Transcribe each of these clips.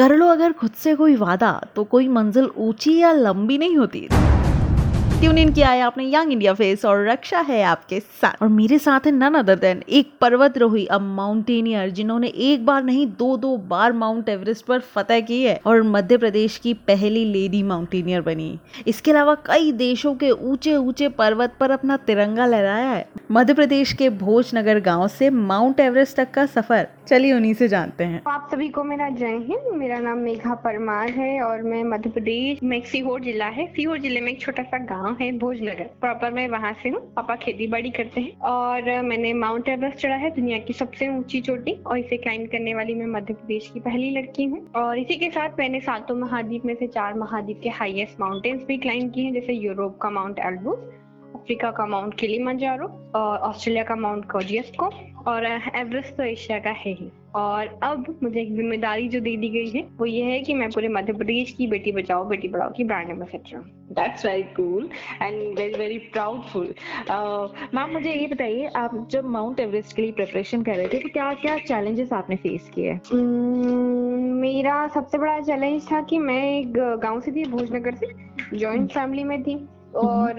कर लो अगर खुद से कोई वादा तो कोई मंजिल ऊँची या लंबी नहीं होती। ट्यून इन किया है आपने यंग इंडिया फेस और रक्षा है आपके साथ। और मेरे साथ है नन अदर देन एक पर्वतरोही अब माउंटेनियर जिन्होंने एक बार नहीं दो दो बार माउंट एवरेस्ट पर फतह की है और मध्य प्रदेश की पहली लेडी माउंटेनियर बनी। इसके अलावा कई देशों के ऊँचे ऊँचे पर्वत पर अपना तिरंगा लहराया है। मध्य प्रदेश के भोजनगर गाँव से माउंट एवरेस्ट तक का सफ़र। चलिए उन्हीं से जानते हैं। आप सभी को मेरा जय हिंद। मेरा नाम मेघा परमार है और मैं मध्य प्रदेश, में सीहोर जिला है। सीहोर ज़िले में एक छोटा सा गाँव है, भोजनगर। प्रॉपर मैं वहाँ से हूँ। पापा खेती बाड़ी करते हैं। और मैंने माउंट एवरेस्ट चढ़ा है, दुनिया की सबसे ऊँची चोटी। और इसे क्लाइंब करने वाली मैं मध्य प्रदेश की पहली लड़की हूँ। और इसी के साथ मैंने सातों महाद्वीप में से चार महाद्वीप के हाइएस्ट माउंटेन्स भी क्लाइंब किए हैं, जैसे यूरोप का माउंट एल्बूस अफ्रीका का माउंट किलीमंजारो और ऑस्ट्रेलिया का माउंट कोजियस्को और एवरेस्ट तो एशिया का है ही। और अब मुझे एक ज़िम्मेदारी जो दे दी गई है वो ये है कि मैं पूरे मध्य प्रदेश की बेटी बचाओ बेटी पढ़ाओ की ब्रांड एम्बेसडर हूँ that's very cool and very very proudful ma'am मुझे ये बताइए आप जब माउंट एवरेस्ट के लिए प्रिपरेशन कर रहे थे तो क्या क्या चैलेंजेस आपने फेस किए? मेरा सबसे बड़ा चैलेंज था कि मैं एक गाँव से थी भोजनगर से जॉइंट फैमिली में थी। और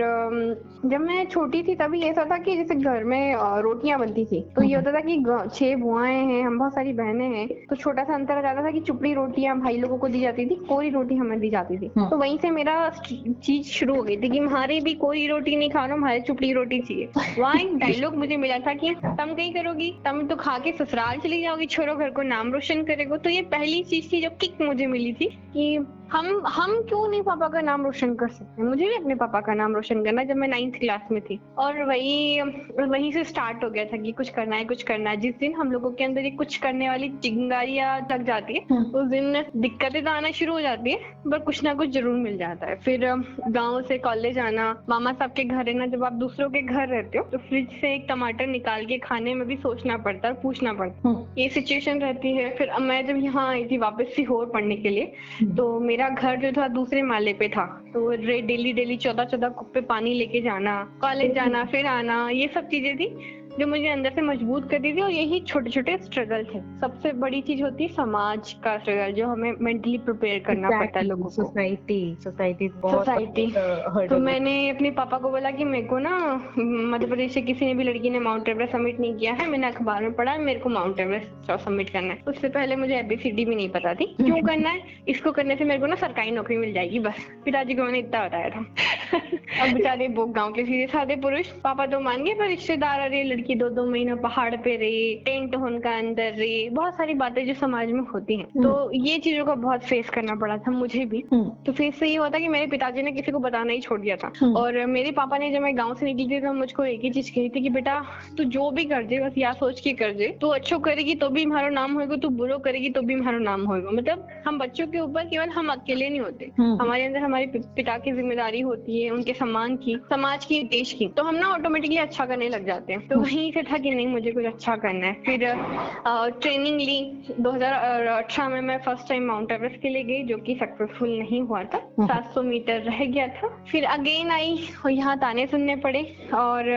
जब मैं छोटी थी तभी ऐसा था कि जैसे घर में रोटियाँ बनती थी तो ये होता था कि छह बुआएँ हैं हम बहुत सारी बहनें हैं तो छोटा सा अंतर जाता था कि चुपड़ी रोटियाँ भाई लोगों को दी जाती थी कोरी रोटी हमें दी जाती थी। हाँ। तो वहीं से मेरा चीज़ शुरू हो गई थी कि हमारे भी कोरी रोटी नहीं खा रहा हमारे चुपड़ी रोटी चाहिए। वहाँ एक डायलॉग मुझे मिला था कि तुम कहीं करोगी तुम तो खा के ससुराल चली जाओगी छोड़ो घर को नाम रोशन करेगो। तो ये पहली चीज़ थी जो किक मुझे मिली थी कि हम हम क्यों नहीं पापा का नाम रोशन कर सकते मुझे भी अपने पापा का नाम रोशन करना जब मैं नाइन्थ क्लास में थी और वही वहीं से स्टार्ट हो गया था कि कुछ करना है कुछ करना है जिस दिन हम लोगों के अंदर ये कुछ करने वाली चिंगारियाँ लग जाती है हम्म। उस दिन दिक्कतें तो आना शुरू हो जाती है पर कुछ ना कुछ ज़रूर मिल जाता है फिर गाँव से कॉलेज आना मामा साहब के घर रहना जब आप दूसरों के घर रहते हो तो फ्रिज से एक टमाटर निकाल के खाने में भी सोचना पड़ता है पूछना पड़ता है हम्म। ये सिचुएशन रहती है फिर मैं जब यहाँ आई थी वापस सीहोर पढ़ने के लिए हम्म। तो मेरा घर जो था दूसरे माले पे था। तो डेली डेली चौदह चौदह कुप्पे पानी लेके जाना, कॉलेज जाना, फिर आना, ये सब चीज़ें थी। जो मुझे अंदर से मज़बूत करती थी और यही छोटे छोटे स्ट्रगल थे। सबसे बड़ी चीज़ होती है समाज का स्ट्रगल जो हमें मेंटली प्रिपेयर करना exactly. पड़ता है लोगों को। सोसाइटी सोसाइटी सोसाइटी तो मैंने अपने पापा को बोला कि मेरे को ना मध्य प्रदेश से किसी ने भी लड़की ने माउंट एवरेस्ट सबमिट नहीं किया है मैंने अखबार में पढ़ा है मेरे को माउंट एवरेस्ट सबमिट करना है। उससे पहले मुझे एबीसीडी भी नहीं पता थी। क्यों करना है? इसको करने से मेरे को ना सरकारी नौकरी मिल जाएगी बस। पिताजी को मैंने इतना बताया था। अब बेचारे वो गाँव के सीधे साधे पुरुष पापा तो मान गए पर रिश्तेदार अरे लड़की दो दो महीना पहाड़ पे रही टेंट उनका अंदर रही बहुत सारी बातें जो समाज में होती हैं। तो हम्म। ये चीज़ों का बहुत फेस करना पड़ा था मुझे भी। हम्म। तो फेस से ये हुआ था कि मेरे पिताजी ने किसी को बताना ही छोड़ दिया था। हम्म। और मेरे पापा ने जब मैं गाँव से निकली थी तो मुझको एक ही चीज़ कही थी कि बेटा तू जो भी कर दे बस या सोच के कर दे। तू अच्छो करेगी तो भी हमारा नाम होगा तू बुरो करेगी तो भी हमारा नाम होगा मतलब हम बच्चों के ऊपर केवल हम अकेले नहीं होते। हमारे अंदर हमारे पिता की ज़िम्मेदारी होती है उनके सम्मान की समाज की देश की। तो हम ना ऑटोमेटिकली अच्छा करने लग जाते हैं। तो वहीं से था कि नहीं मुझे कुछ अच्छा करना है। फिर ट्रेनिंग ली। 2018 में मैं फ़र्स्ट टाइम माउंट एवरेस्ट के लिए गई जो कि सक्सेसफुल नहीं हुआ था। 700 सौ मीटर रह गया था। फिर अगेन आई यहाँ ताने सुनने पड़े और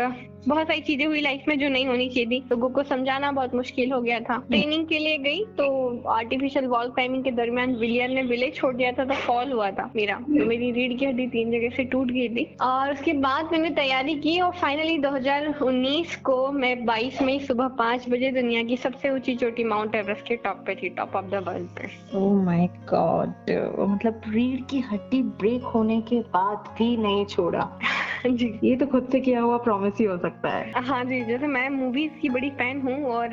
बहुत सारी चीज़ें हुई लाइफ में जो नहीं होनी चाहिए थी। लोगों को समझाना बहुत मुश्किल हो गया था। ट्रेनिंग के लिए गई तो आर्टिफिशियल वॉल क्लाइंबिंग के दरमियान विलियर ने विले छोड़ दिया था तो फॉल हुआ था मेरा। तो मेरी रीढ़ की हड्डी तीन जगह से टूट गई थी। और उसके बाद मैंने तैयारी की और फाइनली 2019 को मैं 22 मई सुबह पाँच बजे दुनिया की सबसे ऊँची चोटी माउंट एवरेस्ट के टॉप पे थी टॉप ऑफ़ द वर्ल्ड पे। ओह माय गॉड मतलब रीढ़ की हड्डी ब्रेक होने के बाद भी नहीं छोड़ा। जी। ये तो खुद से किया हुआ प्रॉमिस ही हो सकता है। हाँ जी जैसे मैं मूवीज़ की बड़ी फ़ैन हूँ और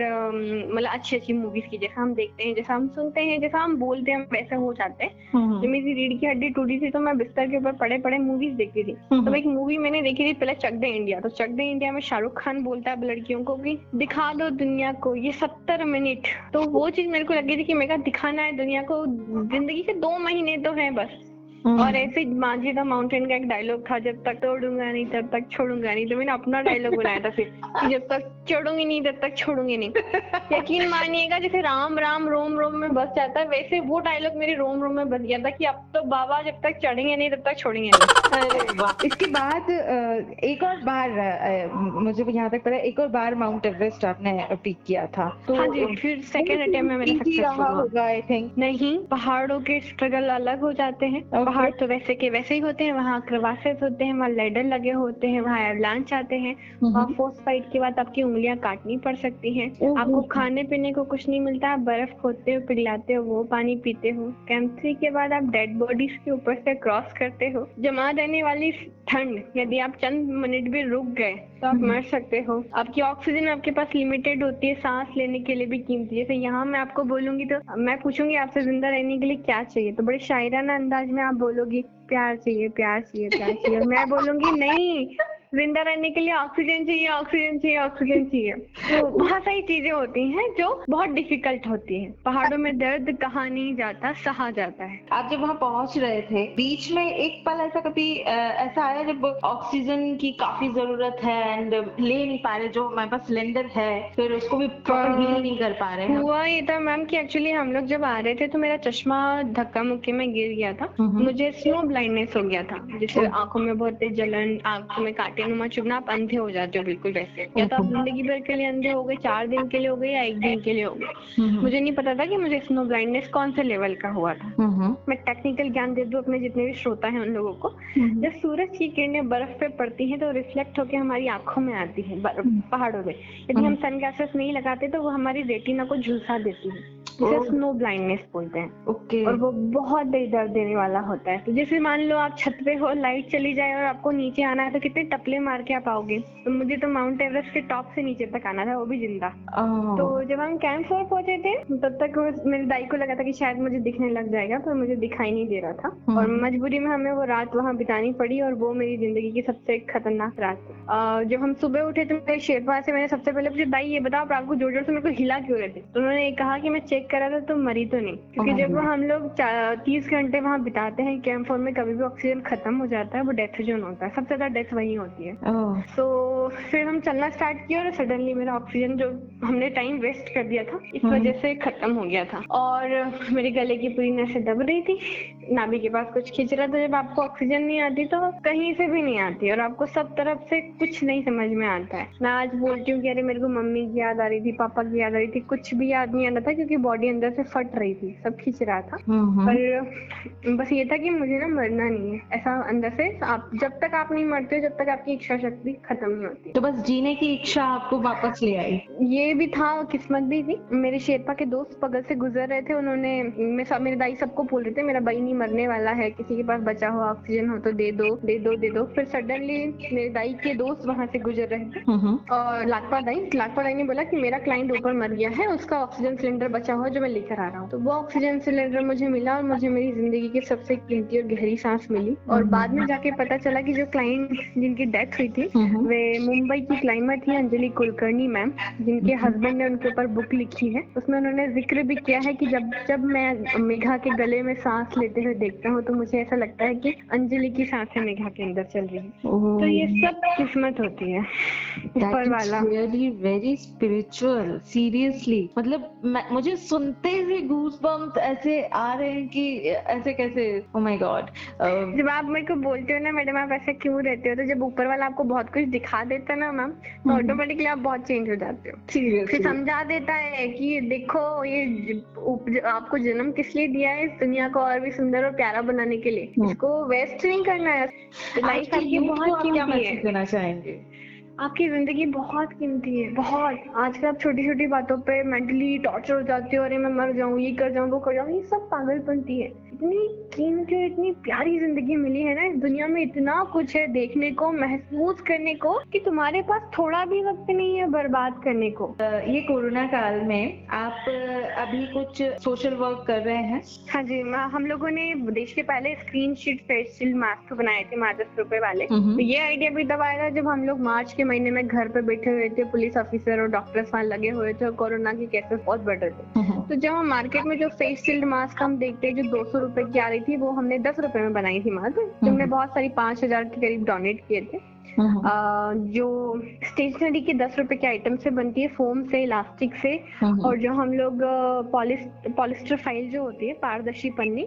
मतलब अच्छी अच्छी मूवीज़ की जैसा हम देखते हैं जैसा हम सुनते हैं जैसा हम बोलते हैं वैसे हो जाते हैं। हम्म, हम्म। जब मेरी रीढ़ की हड्डी टूटी थी तो मैं बिस्तर के ऊपर पड़े पड़े मूवीज़ देखती थी। हम्म, तो एक मूवी मैंने देखी थी पहले चक दे इंडिया। तो चक दे इंडिया में शाहरुख खान बोलता है लड़कियों को कि दिखा दो दुनिया को ये सत्तर मिनट। तो वो चीज़ मेरे को लगी थी कि मेरे दिखाना है दुनिया को। ज़िंदगी के दो महीने तो है बस। और ऐसे मांझी द माउंटेन का एक डायलॉग था जब तक तोड़ूँगा नहीं तब तक छोड़ूँगा नहीं तो मैंने अपना डायलॉग बनाया था फिर कि जब तक चढ़ूँगी नहीं तब तक छोड़ूँगी नहीं। यकीन मानिएगा जैसे राम राम रोम रोम में बस जाता है वैसे वो डायलॉग मेरे रोम रोम में बस गया था कि अब तो बाबा जब तक चढ़ेंगे नहीं तब तक छोड़ेंगे नहीं। इसके बाद एक और बार मुझे यहाँ तक पता है एक और बार माउंट एवरेस्ट आपने पिक किया था तो हाँ जी फिर सेकेंड अटेम्प्ट में हुआ। होगा आई थिंक नहीं पहाड़ों के स्ट्रगल अलग हो जाते हैं. पहाड़ तो वैसे के वैसे ही होते हैं वहाँ क्रवासेस होते हैं वहाँ लेडर लगे होते हैं वहाँ एवलांच आते हैं। वहाँ फोर्स फाइट के बाद आपकी उंगलियाँ काटनी पड़ सकती हैं। आपको खाने पीने को कुछ नहीं मिलता आप बर्फ़ खोदते हो पिघलाते हो वो पानी पीते हो। कैंप थ्री के बाद आप डेड बॉडीज के ऊपर से क्रॉस करते हो। जमा रहने वाली ठंड यदि आप चंद मिनट भी रुक गए तो आप मर सकते हो। आपकी ऑक्सीजन आपके पास लिमिटेड होती है सांस लेने के लिए भी कीमती है। जैसे यहाँ मैं आपको बोलूँगी तो मैं पूछूँगी आपसे ज़िंदा रहने के लिए क्या चाहिए? तो बड़े शायराना अंदाज में आप बोलोगी प्यार चाहिए प्यार चाहिए प्यार चाहिए। मैं बोलूँगी नहीं ज़िंदा रहने के लिए ऑक्सीजन चाहिए ऑक्सीजन चाहिए ऑक्सीजन चाहिए। तो बहुत सारी चीज़ें होती हैं जो बहुत डिफ़िकल्ट होती हैं। पहाड़ों में दर्द कहा नहीं जाता सहा जाता है। आप जब वहाँ पहुँच रहे थे बीच में एक पल ऐसा कभी ऐसा आया जब ऑक्सीजन की काफ़ी ज़रूरत है एंड ले नहीं पा रहे जो हमारे पास सिलेंडर है फिर उसको भी प्रॉपर हील नहीं कर पा रहे हैं हुआ ये था मैम कि एक्चुअली हम लोग जब आ रहे थे तो मेरा चश्मा धक्का मुक्की में गिर गया था। हम्म। मुझे स्नो ब्लाइंडनेस हो गया था जिससे आँखों में बहुत तेज जलन आँखों में कांटे नुमा चुभना आप अंधे हो जाते हो बिल्कुल वैसे। या तो आप ज़िंदगी भर के लिए अंधे हो गए चार दिन के लिए हो गए या एक दिन के लिए हो गए। मुझे नहीं पता था कि मुझे स्नो ब्लाइंडनेस कौन से लेवल का हुआ था। हम्म, मैं टेक्निकल ज्ञान दे दूँ अपने जितने भी श्रोता हैं उन लोगों को। जब सूरज की किरणें बर्फ़ पे पड़ती हैं तो रिफ्लेक्ट होकर हमारी आँखों में आती है पहाड़ों में। यदि हम सन ग्लासेस नहीं लगाते तो वो हमारी रेटिना को झुलसा देती है। इसे स्नो ब्लाइंडनेस बोलते हैं। ओके। और वो बहुत दर्द देने वाला होता है। तो जैसे मान लो आप छत पे हो लाइट चली जाए और आपको नीचे आना है तो कितने टपले मार के आप आओगे? तो मुझे तो माउंट एवरेस्ट के टॉप से नीचे तक आना था वो भी ज़िंदा। तो जब हम कैंप फोर पहुँचे थे तब तक मेरे दाई को लगा था कि शायद मुझे दिखने लग जाएगा पर मुझे दिखाई नहीं दे रहा था। और मजबूरी में हमें वो रात वहाँ बितानी पड़ी और वो मेरी ज़िंदगी की सबसे खतरनाक रात थी। जब हम सुबह उठे तो मेरे शेरपा से मैंने सबसे पहले पूछा दाई ये बताओ आप रात को ज़ोर ज़ोर से मेरे को हिला क्यों रहे थे? तो उन्होंने कहा कि मैं चेक करा था तो मरी तो नहीं। क्योंकि जब हम लोग तीस घंटे वहाँ बिताते हैं कैंप फोर में कभी भी ऑक्सीजन खत्म हो जाता है वो डेथ जोन होता है। सबसे ज़्यादा डेथ वही होती है। ओह, तो फिर हम चलना स्टार्ट किया और सडनली मेरा ऑक्सीजन जो हमने टाइम वेस्ट कर दिया था इस वजह से खत्म हो गया था। और मेरे गले की पूरी नसें दब रही थी नाभि के पास कुछ खींच रहा था। जब आपको ऑक्सीजन नहीं आती तो कहीं से भी नहीं आती और आपको सब तरफ़ से कुछ नहीं समझ में आता है। मैं आज बोलती हूँ कि अरे मेरे को मम्मी की याद आ रही थी पापा की याद आ रही थी कुछ भी याद नहीं आ रहा था क्योंकि बॉडी अंदर से फट रही थी सब खींच रहा था। हम्म, पर बस ये था कि मुझे ना मरना नहीं है। ऐसा अंदर से आप जब तक आप नहीं मरते हो जब तक आपकी इच्छा शक्ति खत्म नहीं होती तो बस जीने की इच्छा आपको वापस ले आई। ये भी था किस्मत भी थी। मेरे शेरपा के दोस्त बगल से गुजर रहे थे उन्होंने मैं सब मेरे दाई सबको बोल रहे थे मेरा भाई नहीं मरने वाला है किसी के पास बचा हो ऑक्सीजन हो तो दे दो दे दो दे दो। फिर सडनली मेरे दाई के दोस्त वहाँ से गुजर रहे थे। हम्म, और लाखपा दाई लाखपा दाई ने बोला की मेरा क्लाइंट ऊपर मर गया है उसका ऑक्सीजन सिलेंडर बचा हुआ जो मैं लेकर आ रहा हूँ। तो वो ऑक्सीजन सिलेंडर मुझे मिला और मुझे मेरी ज़िंदगी की सबसे कीमती और गहरी सांस मिली। और बाद में जाके पता चला कि जो क्लाइंट जिनकी डेथ हुई थी। हम्म, वे मुंबई की क्लाइमर थी अंजलि कुलकर्णी मैम जिनके हस्बैंड ने उनके ऊपर बुक लिखी है। उसमें उन्होंने ज़िक्र भी किया है कि जब जब मैं मेघा के गले में सांस लेते हुए देखता हूँ तो मुझे ऐसा लगता है कि अंजलि की साँसें मेघा के अंदर चल रही है। तो ये सब किस्मत होती है। ऊपर वाला। रियली वेरी स्पिरिचुअल सीरियसली मतलब मुझे सुनते ही बम्स ऐसे आ रहे हैं कि ऐसे कैसे ओ माय गॉड जब आप मेरे को बोलते हो ना मैडम आप ऐसा क्यों रहते हो? तो जब ऊपर वाला आपको बहुत कुछ दिखा देता है ना मैम तो ऑटोमेटिकली आप बहुत चेंज हो जाते हो। फिर समझा देता है कि देखो ये आपको जन्म किस लिए दिया है इस दुनिया को और भी सुंदर और प्यारा बनाने के लिए। इसको वेस्ट नहीं करना है। लाइफ आपकी बहुत क्या मैसेज देना चाहेंगे? आपकी ज़िंदगी बहुत कीमती है बहुत। आजकल आप छोटी छोटी बातों पे मेंटली टॉर्चर हो जाते हो अरे मैं मर जाऊँ ये कर जाऊँ वो कर जाऊँ ये सब पागलपंती है। इतनी कीमती और इतनी प्यारी ज़िंदगी मिली है ना इस दुनिया में इतना कुछ है देखने को महसूस करने को कि तुम्हारे पास थोड़ा भी वक्त नहीं है बर्बाद करने को। ये कोरोना काल में आप अभी कुछ सोशल वर्क कर रहे हैं? हाँ जी हम लोगों ने देश के पहले screen sheet face shield mask बनाए थे मार्च दस रुपए वाले। हम्म। तो ये आइडिया भी तब आया था जब हम लोग मार्च के महीने में घर पे बैठे हुए थे पुलिस ऑफिसर और डॉक्टर्स वहाँ लगे हुए थे और कोरोना के केसेस बहुत बढ़ रहे थे। तो जब हम मार्केट में जो फेस शील्ड मास्क हम देखते हैं जो दो सौ रुपए की आ रही थी वो हमने दस रुपए में बनाई थी मास्क जो हमने बहुत सारी पाँच हज़ार के करीब डोनेट किए थे। हम्म। जो स्टेशनरी के दस रुपए के आइटम से बनती है फोम से इलास्टिक से हम्म। और जो हम लोग पॉलिस्टर फ़ाइल जो होती है पारदर्शी पन्नी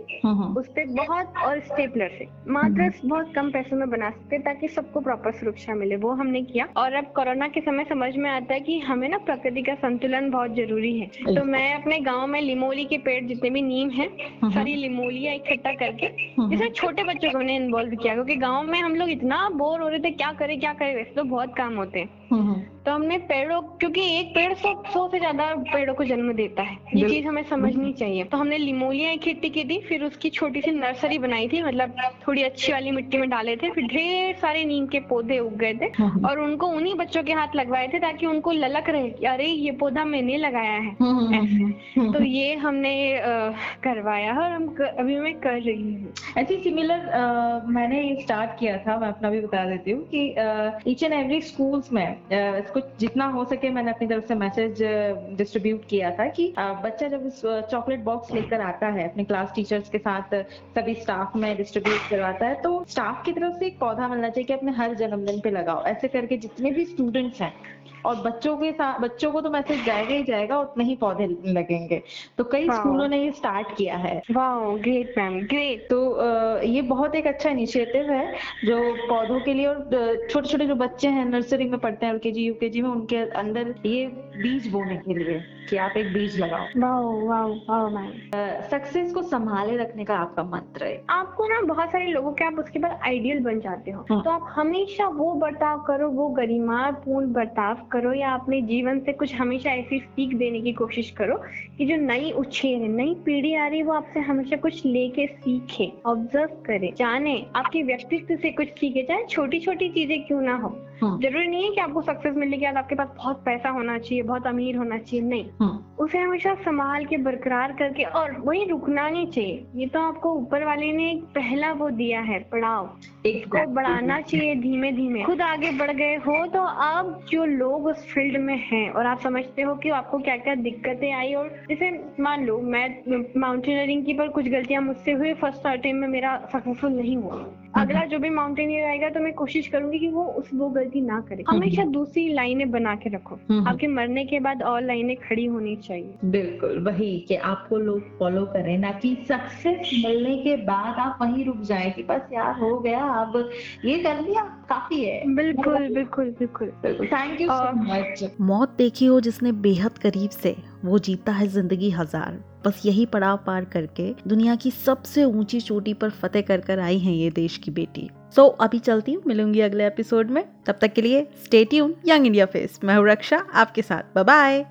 उस पर बहुत और स्टेपलर से मात्र बहुत कम पैसों में बना सकते हैं ताकि सबको प्रॉपर सुरक्षा मिले वो हमने किया। और अब कोरोना के समय समझ में आता है कि हमें ना प्रकृति का संतुलन बहुत ज़रूरी है। तो मैं अपने गाँव में लिमोली के पेड़ जितने भी नीम है सारी लिमोलिया इकट्ठा करके जैसे छोटे बच्चों को इन्वॉल्व किया क्योंकि गाँव में हम लोग इतना बोर हो रहे थे क्या करे क्या करे? वैसे तो बहुत काम होते हैं। तो हमने पेड़ों क्योंकि एक पेड़ सौ सौ से ज़्यादा पेड़ों को जन्म देता है। ये चीज़ हमें समझनी चाहिए। तो हमने लिमोलिया इकट्ठी की थी फिर उसकी छोटी सी नर्सरी बनाई थी मतलब थोड़ी अच्छी वाली मिट्टी में डाले थे फिर ढेर सारे नीम के पौधे उग गए थे और उनको उन्हीं बच्चों के हाथ लगवाए थे ताकि उनको ललक रहे कि अरे ये पौधा मैंने लगाया है। ऐसे तो ये हमने करवाया है और हम अभी मैं कर रही हूँ। ऐसी सिमिलर मैंने स्टार्ट किया था मैं अपना भी बता देती हूँ कि ईच एंड एवरी स्कूल्स में इसको जितना हो सके मैंने अपनी तरफ़ से मैसेज डिस्ट्रीब्यूट किया था कि बच्चा जब चॉकलेट बॉक्स लेकर आता है, अपने क्लास टीचर्स के साथ सभी स्टाफ में डिस्ट्रीब्यूट करवाता है तो स्टाफ की तरफ़ से एक पौधा मिलना चाहिए कि अपने हर जन्मदिन पे लगाओ। ऐसे करके जितने भी स्टूडेंट्स हैं और बच्चों के साथ बच्चों को तो मैसेज जाएगा ही जाएगा उतने ही पौधे लगेंगे। तो कई हाँ। स्कूलों ने ये स्टार्ट किया है। ग्रेट मैम ग्रेट तो ये बहुत एक अच्छा इनिशिएटिव है जो पौधों के लिए और छोटे छोटे जो बच्चे हैं नर्सरी में पढ़ते हैं एलकेजी यूकेजी में उनके अंदर ये बीज बोने के लिए कि आप एक बीज लगाओ। वाह वाह वाह मैम सक्सेस को संभाले रखने का आपका मंत्र है। आपको ना बहुत सारे लोगों के आप उसके बाद आइडियल बन जाते हो। हाँ। तो आप हमेशा वो बर्ताव करो वो गरिमापूर्ण बर्ताव करो या अपने जीवन से कुछ हमेशा ऐसी सीख देने की कोशिश करो कि जो नई उछेर है नई पीढ़ी आ रही है वो आपसे हमेशा कुछ लेके सीखे ऑब्ज़र्व करे जाने आपके व्यक्तित्व से कुछ सीखे चाहे छोटी छोटी चीज़ें क्यों ना हो। हाँ। ज़रूरी नहीं है कि आपको सक्सेस मिलने के बाद आपके पास बहुत पैसा होना चाहिए बहुत अमीर होना चाहिए नहीं। हाँ, उसे हमेशा संभाल के बरकरार करके और वही रुकना नहीं चाहिए। ये तो आपको ऊपर वाले ने एक पहला वो दिया है पड़ाव। इसको बढ़ाना चाहिए धीमे धीमे खुद आगे बढ़ गए हो तो अब जो लोग उस फ़ील्ड में हैं और आप समझते हो कि आपको क्या क्या दिक्कतें आई और जैसे मान लो मैं, माउंटेनियरिंग की पर कुछ गलतियाँ मुझसे हुई, फ़र्स्ट अटेम्प में मेरा सक्सेसफुल नहीं हुआ। अगला जो भी माउंटेनियर आएगा तो मैं कोशिश करूँगी कि वो उस वो गलती ना करे। हमेशा दूसरी लाइनें बना के रखो। हम्म। आपके मरने के बाद और लाइनें खड़ी होनी चाहिए। बिल्कुल वही कि आपको लोग फॉलो करें ना कि सक्सेस मिलने के बाद आप वहीं रुक जाएँ कि बस यार हो गया अब ये कर लिया काफ़ी है। बिल्कुल बिल्कुल बिल्कुल। थैंक यू सो मच मौत देखी हो जिसने बेहद करीब से वो जीता है ज़िंदगी हज़ार। बस यही पड़ाव पार करके दुनिया की सबसे ऊँची चोटी पर फतेह कर कर आई है ये देश की बेटी। सो so, अभी चलती हूँ मिलूँगी अगले एपिसोड में। तब तक के लिए स्टेट यंग इंडिया फेस मैं हूँ रक्षा आपके साथ। बाय